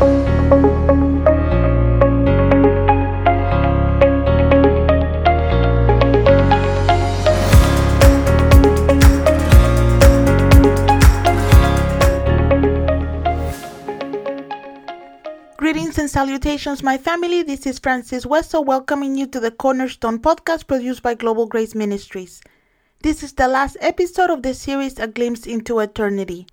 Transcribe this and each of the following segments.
Greetings and salutations, my family. This is Francis Wesso welcoming you to the Cornerstone podcast produced by Global Grace Ministries. This is the last episode of the series A Glimpse into Eternity.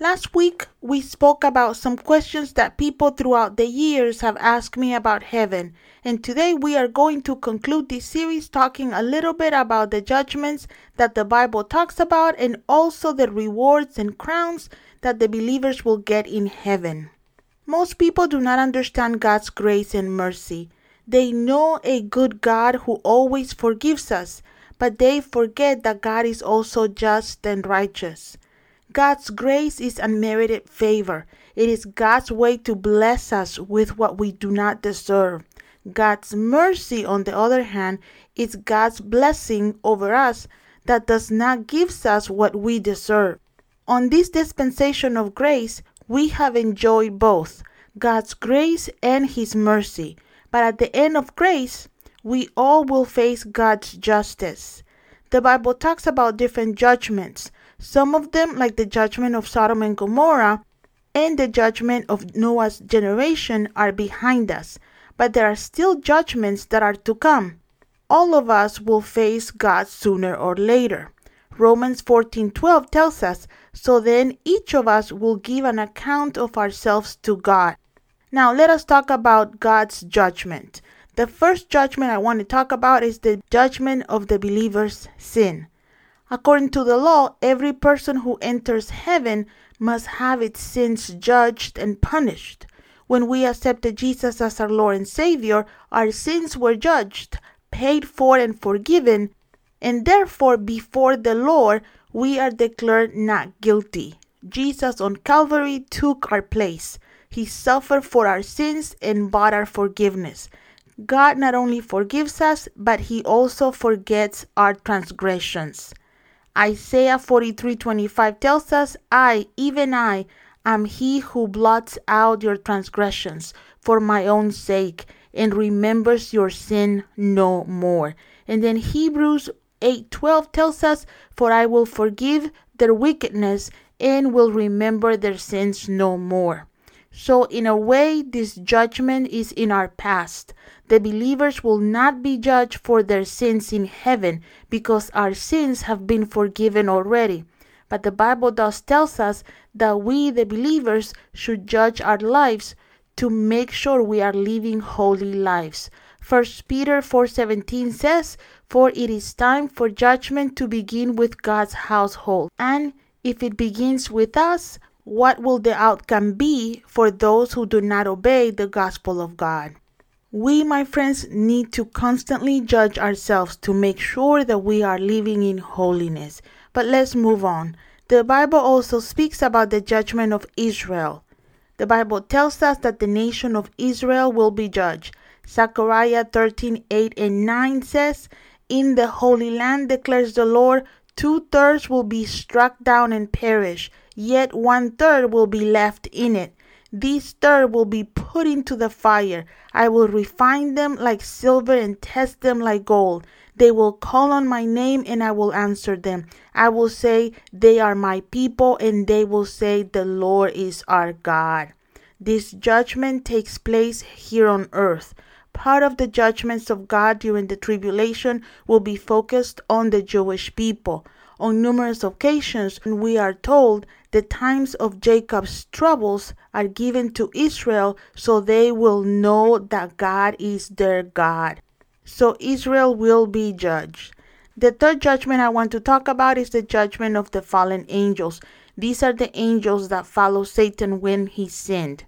Last week, we spoke about some questions that people throughout the years have asked me about heaven, and today we are going to conclude this series talking a little bit about the judgments that the Bible talks about and also the rewards and crowns that the believers will get in heaven. Most people do not understand God's grace and mercy. They know a good God who always forgives us, but they forget that God is also just and righteous. God's grace is unmerited favor. It is God's way to bless us with what we do not deserve. God's mercy, on the other hand, is God's blessing over us that does not give us what we deserve. On this dispensation of grace, we have enjoyed both God's grace and His mercy. But at the end of grace, we all will face God's justice. The Bible talks about different judgments, some of them, like the judgment of Sodom and Gomorrah and the judgment of Noah's generation, are behind us. But there are still judgments that are to come. All of us will face God sooner or later. Romans 14:12 tells us, "So then each of us will give an account of ourselves to God." Now, let us talk about God's judgment. The first judgment I want to talk about is the judgment of the believer's sin. According to the law, every person who enters heaven must have its sins judged and punished. When we accepted Jesus as our Lord and Savior, our sins were judged, paid for, and forgiven, and therefore before the Lord we are declared not guilty. Jesus on Calvary took our place. He suffered for our sins and bought our forgiveness. God not only forgives us, but He also forgets our transgressions. Isaiah 43:25 tells us, "I, even I, am he who blots out your transgressions for my own sake and remembers your sin no more." And then Hebrews 8:12 tells us, "For I will forgive their wickedness and will remember their sins no more." So, in a way, this judgment is in our past. The believers will not be judged for their sins in heaven because our sins have been forgiven already. But the Bible does tells us that we, the believers, should judge our lives to make sure we are living holy lives. 1 Peter 4:17 says, "For it is time for judgment to begin with God's household." And if it begins with us, what will the outcome be for those who do not obey the gospel of God? We, my friends, need to constantly judge ourselves to make sure that we are living in holiness. But let's move on. The Bible also speaks about the judgment of Israel. The Bible tells us that the nation of Israel will be judged. Zechariah 13 8 and 9 says, In the Holy Land declares the Lord, two thirds will be struck down and perish yet one third will be left in it. These third will be put into the fire. I will refine them like silver and test them like gold. They will call on my name and I will answer them. I will say, They are my people, and they will say, The Lord is our God. This judgment takes place here on earth. Part of the judgments of God during the tribulation will be focused on the Jewish people. On numerous occasions, we are told the times of Jacob's troubles are given to Israel so they will know that God is their God. So Israel will be judged. The third judgment I want to talk about is the judgment of the fallen angels. These are the angels that follow Satan when he sinned.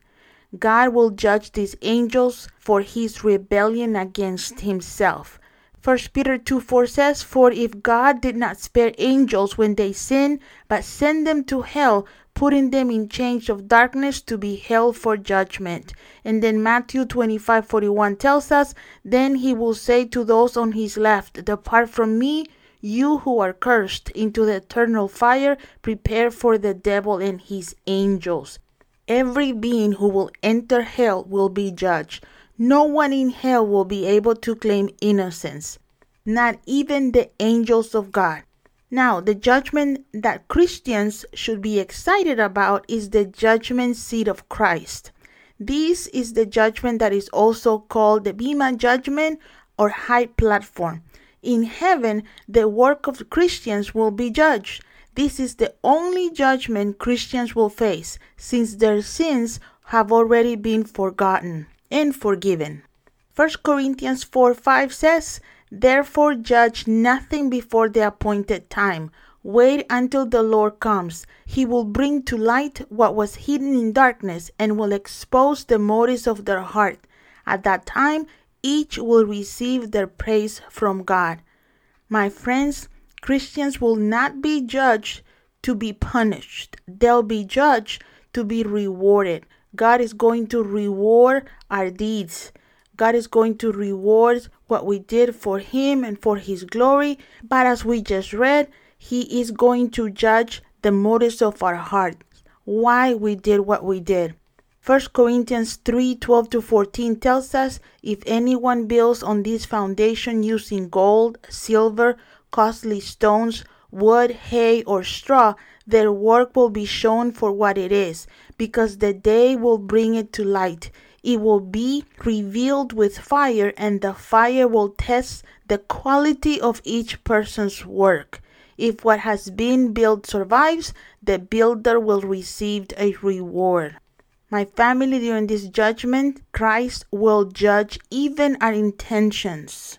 God will judge these angels for his rebellion against himself. 1 Peter 2 4 says, For if God did not spare angels when they sinned, but sent them to hell, putting them in chains of darkness to be held for judgment. And then Matthew 25 41 tells us, Then he will say to those on his left, Depart from me, you who are cursed, into the eternal fire prepared for the devil and his angels. Every being who will enter hell will be judged. No one in hell will be able to claim innocence, not even the angels of God. Now, the judgment that Christians should be excited about is the judgment seat of Christ. This is the judgment that is also called the Bema judgment or high platform. In heaven, the work of Christians will be judged. This is the only judgment Christians will face since their sins have already been forgotten and forgiven. 1 Corinthians 4 5 says, Therefore judge nothing before the appointed time. Wait until the Lord comes. He will bring to light what was hidden in darkness and will expose the motives of their heart. At that time, each will receive their praise from God. My friends, Christians will not be judged to be punished, they'll be judged to be rewarded. God is going to reward our deeds. God is going to reward what we did for Him and for His glory. But as we just read, He is going to judge the motives of our hearts, why we did what we did. 1 Corinthians 3 12 to 14 tells us if anyone builds on this foundation using gold, silver, costly stones, wood, hay, or straw, their work will be shown for what it is, because the day will bring it to light. It will be revealed with fire, and the fire will test the quality of each person's work. If what has been built survives, the builder will receive a reward. My family, during this judgment, Christ will judge even our intentions.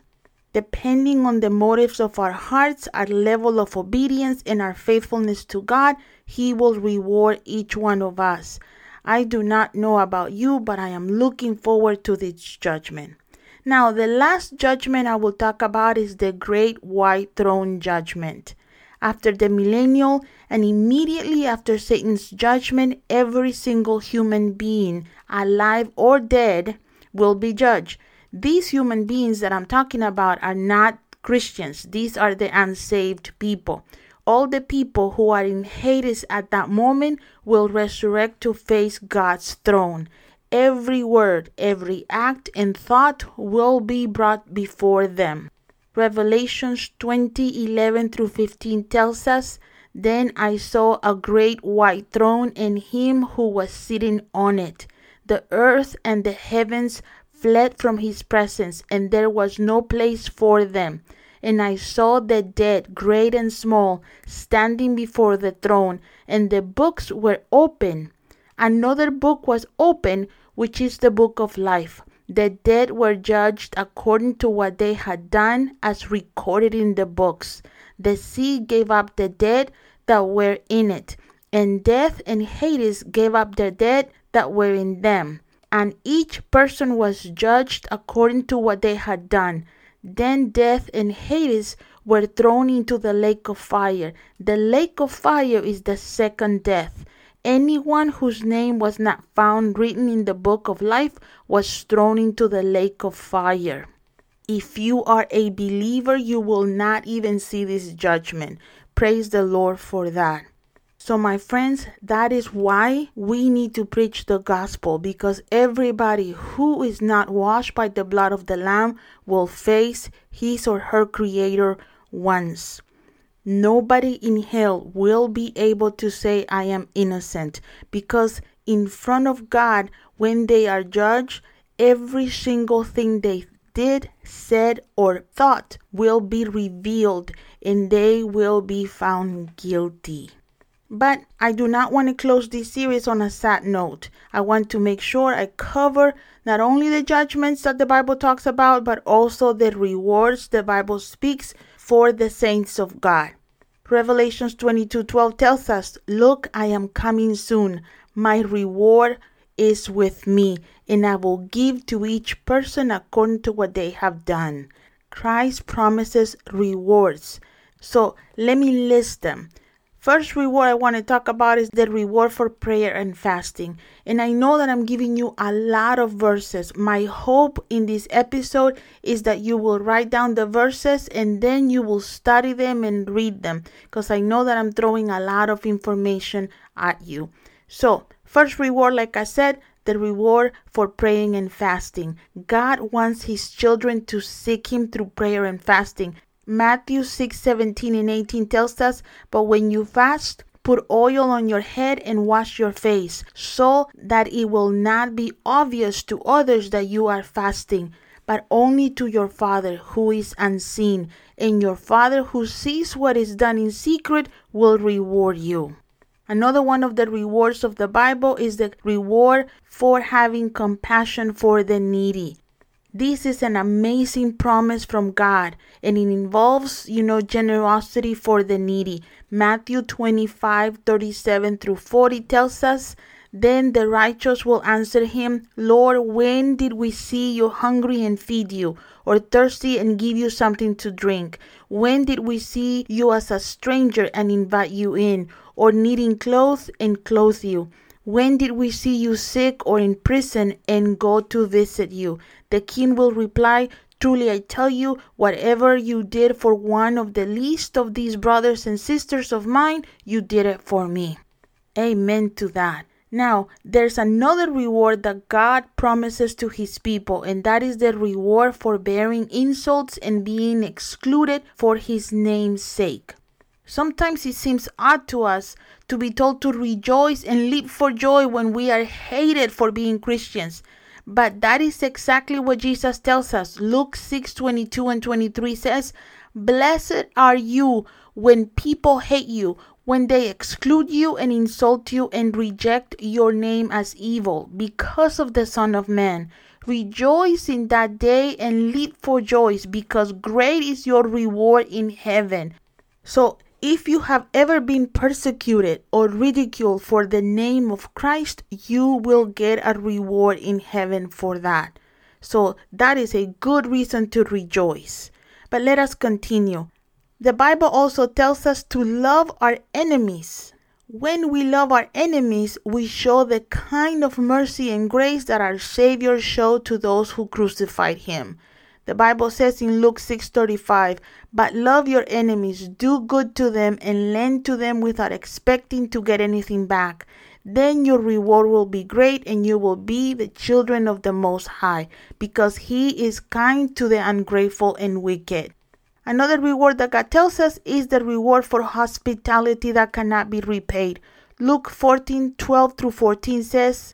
Depending on the motives of our hearts, our level of obedience, and our faithfulness to God, He will reward each one of us. I do not know about you, but I am looking forward to this judgment. Now, the last judgment I will talk about is the Great White Throne Judgment. After the millennial and immediately after Satan's judgment, every single human being, alive or dead, will be judged. These human beings that I'm talking about are not Christians, these are the unsaved people. All the people who are in Hades at that moment will resurrect to face God's throne. Every word, every act, and thought will be brought before them. Revelations 20 11 through 15 tells us, Then I saw a great white throne and him who was sitting on it. The earth and the heavens fled from his presence, and there was no place for them. And I saw the dead, great and small, standing before the throne, and the books were open. Another book was open, which is the book of life. The dead were judged according to what they had done, as recorded in the books. The sea gave up the dead that were in it, and death and Hades gave up the dead that were in them. And each person was judged according to what they had done. Then death and Hades were thrown into the lake of fire. The lake of fire is the second death. Anyone whose name was not found written in the book of life was thrown into the lake of fire. If you are a believer, you will not even see this judgment. Praise the Lord for that. So, my friends, that is why we need to preach the gospel because everybody who is not washed by the blood of the Lamb will face his or her Creator once. Nobody in hell will be able to say, I am innocent, because in front of God, when they are judged, every single thing they did, said, or thought will be revealed and they will be found guilty. But I do not want to close this series on a sad note. I want to make sure I cover not only the judgments that the Bible talks about, but also the rewards the Bible speaks for the saints of God. Revelations 22:12 tells us, "Look, I am coming soon. My reward is with me, and I will give to each person according to what they have done." Christ promises rewards. So, let me list them. First reward I want to talk about is the reward for prayer and fasting. And I know that I'm giving you a lot of verses. My hope in this episode is that you will write down the verses and then you will study them and read them because I know that I'm throwing a lot of information at you. So, First reward, like I said, the reward for praying and fasting. God wants his children to seek him through prayer and fasting. Matthew 6 17 and 18 tells us, But when you fast, put oil on your head and wash your face, so that it will not be obvious to others that you are fasting, but only to your Father who is unseen. And your Father who sees what is done in secret will reward you. Another one of the rewards of the Bible is the reward for having compassion for the needy. This is an amazing promise from God and it involves, you know, generosity for the needy. Matthew 25 37 through 40 tells us then the righteous will answer him, Lord, when did we see you hungry and feed you, or thirsty and give you something to drink? When did we see you as a stranger and invite you in, or needing clothes and clothe you? When did we see you sick or in prison and go to visit you? The king will reply, Truly I tell you, whatever you did for one of the least of these brothers and sisters of mine, you did it for me. Amen to that. Now, there's another reward that God promises to his people, and that is the reward for bearing insults and being excluded for his name's sake. Sometimes it seems odd to us to be told to rejoice and leap for joy when we are hated for being Christians. But that is exactly what Jesus tells us. Luke 6 22 and 23 says, Blessed are you when people hate you, when they exclude you and insult you and reject your name as evil because of the Son of Man. Rejoice in that day and leap for joy because great is your reward in heaven. So, if you have ever been persecuted or ridiculed for the name of Christ, you will get a reward in heaven for that. So, that is a good reason to rejoice. But let us continue. The Bible also tells us to love our enemies. When we love our enemies, we show the kind of mercy and grace that our Savior showed to those who crucified him. The Bible says in Luke 6:35, "But love your enemies, do good to them and lend to them without expecting to get anything back. Then your reward will be great and you will be the children of the Most High, because he is kind to the ungrateful and wicked." Another reward that God tells us is the reward for hospitality that cannot be repaid. Luke 14 12 through 14 says,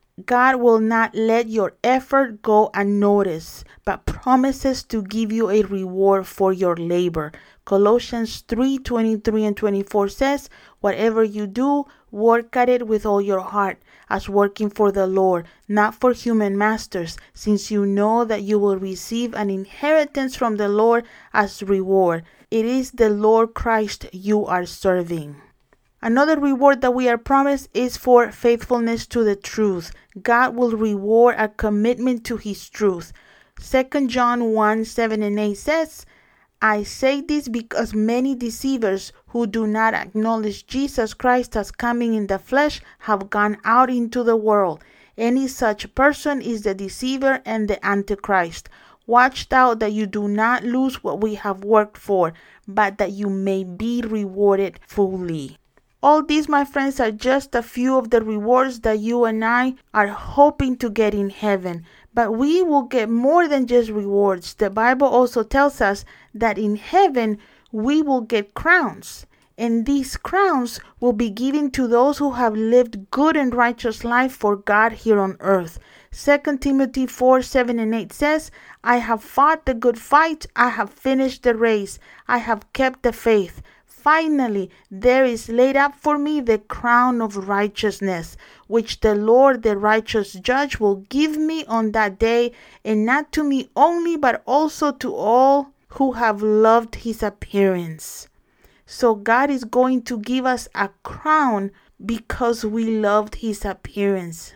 God will not let your effort go unnoticed, but promises to give you a reward for your labor. Colossians 3 23 and 24 says, Whatever you do, work at it with all your heart, as working for the Lord, not for human masters, since you know that you will receive an inheritance from the Lord as reward. It is the Lord Christ you are serving. Another reward that we are promised is for faithfulness to the truth. God will reward a commitment to his truth. 2 John 1 7 and 8 says, I say this because many deceivers who do not acknowledge Jesus Christ as coming in the flesh have gone out into the world. Any such person is the deceiver and the antichrist. Watch thou that you do not lose what we have worked for, but that you may be rewarded fully. All these, my friends, are just a few of the rewards that you and I are hoping to get in heaven. But we will get more than just rewards. The Bible also tells us that in heaven we will get crowns. And these crowns will be given to those who have lived good and righteous life for God here on earth. 2 Timothy 4 7 and 8 says, I have fought the good fight, I have finished the race, I have kept the faith. Finally, there is laid up for me the crown of righteousness, which the Lord, the righteous judge, will give me on that day, and not to me only, but also to all who have loved his appearance. So, God is going to give us a crown because we loved his appearance.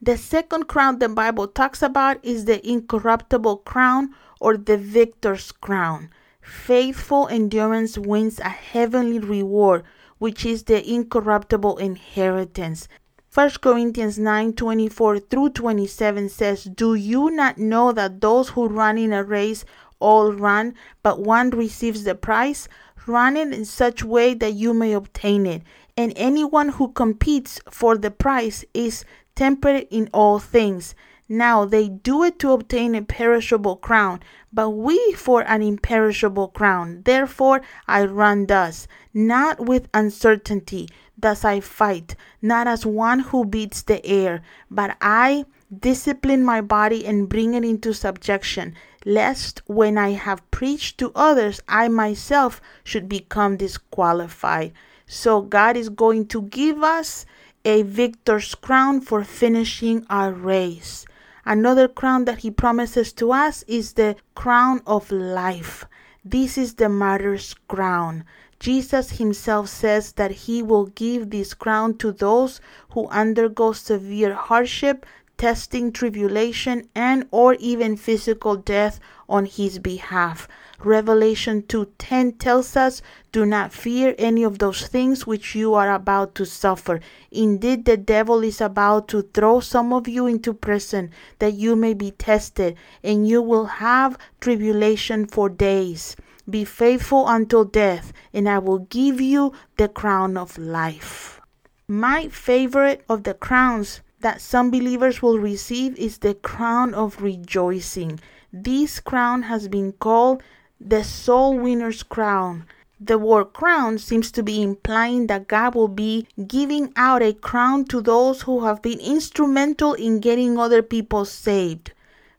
The second crown the Bible talks about is the incorruptible crown or the victor's crown. Faithful endurance wins a heavenly reward, which is the incorruptible inheritance. 1 Corinthians 9 24 through 27 says, Do you not know that those who run in a race all run, but one receives the prize? Run it in such way that you may obtain it. And anyone who competes for the prize is temperate in all things. Now they do it to obtain a perishable crown, but we for an imperishable crown. Therefore I run thus, not with uncertainty. Thus I fight, not as one who beats the air, but I discipline my body and bring it into subjection, lest when I have preached to others, I myself should become disqualified. So God is going to give us a victor's crown for finishing our race. Another crown that he promises to us is the crown of life. This is the martyr's crown. Jesus himself says that he will give this crown to those who undergo severe hardship, testing, tribulation, and or even physical death on his behalf. Revelation 2:10 tells us, "Do not fear any of those things which you are about to suffer. Indeed, the devil is about to throw some of you into prison that you may be tested, and you will have tribulation for days. Be faithful until death, and I will give you the crown of life." My favorite of the crowns that some believers will receive is the crown of rejoicing. This crown has been called the soul winner's crown. The word crown seems to be implying that God will be giving out a crown to those who have been instrumental in getting other people saved.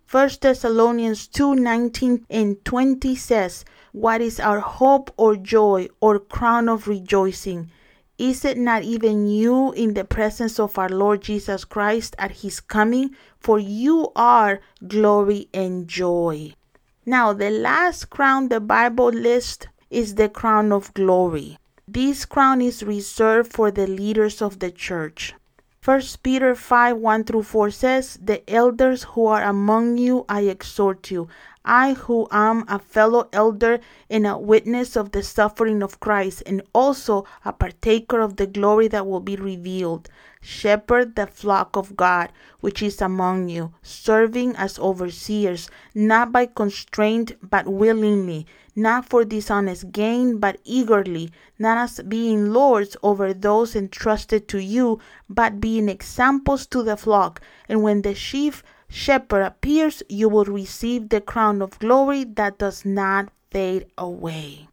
1 Thessalonians 2 19 and 20 says, What is our hope or joy or crown of rejoicing? Is it not even you in the presence of our Lord Jesus Christ at his coming? For you are glory and joy. Now, the last crown the Bible lists is the crown of glory. This crown is reserved for the leaders of the church. 1 Peter 5 1 through 4 says, The elders who are among you I exhort you, I who am a fellow elder and a witness of the suffering of Christ, and also a partaker of the glory that will be revealed. Shepherd the flock of God which is among you, serving as overseers, not by constraint, but willingly, not for dishonest gain, but eagerly, not as being lords over those entrusted to you, but being examples to the flock. And when the sheaf shepherd appears, you will receive the crown of glory that does not fade away.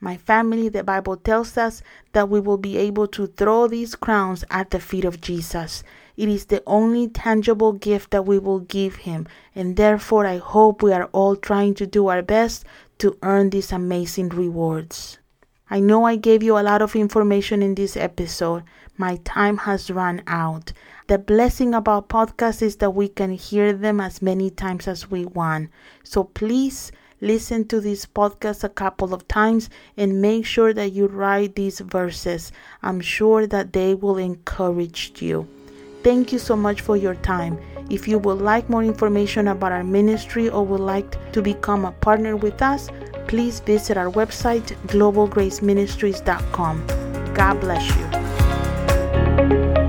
My family, the Bible tells us that we will be able to throw these crowns at the feet of Jesus. It is the only tangible gift that we will give him, and therefore I hope we are all trying to do our best to earn these amazing rewards. I know I gave you a lot of information in this episode. My time has run out. The blessing about podcasts is that we can hear them as many times as we want. So please listen to this podcast a couple of times and make sure that you write these verses. I'm sure that they will encourage you. Thank you so much for your time. If you would like more information about our ministry or would like to become a partner with us, please visit our website globalgraceministries.com. God bless you. Thank you.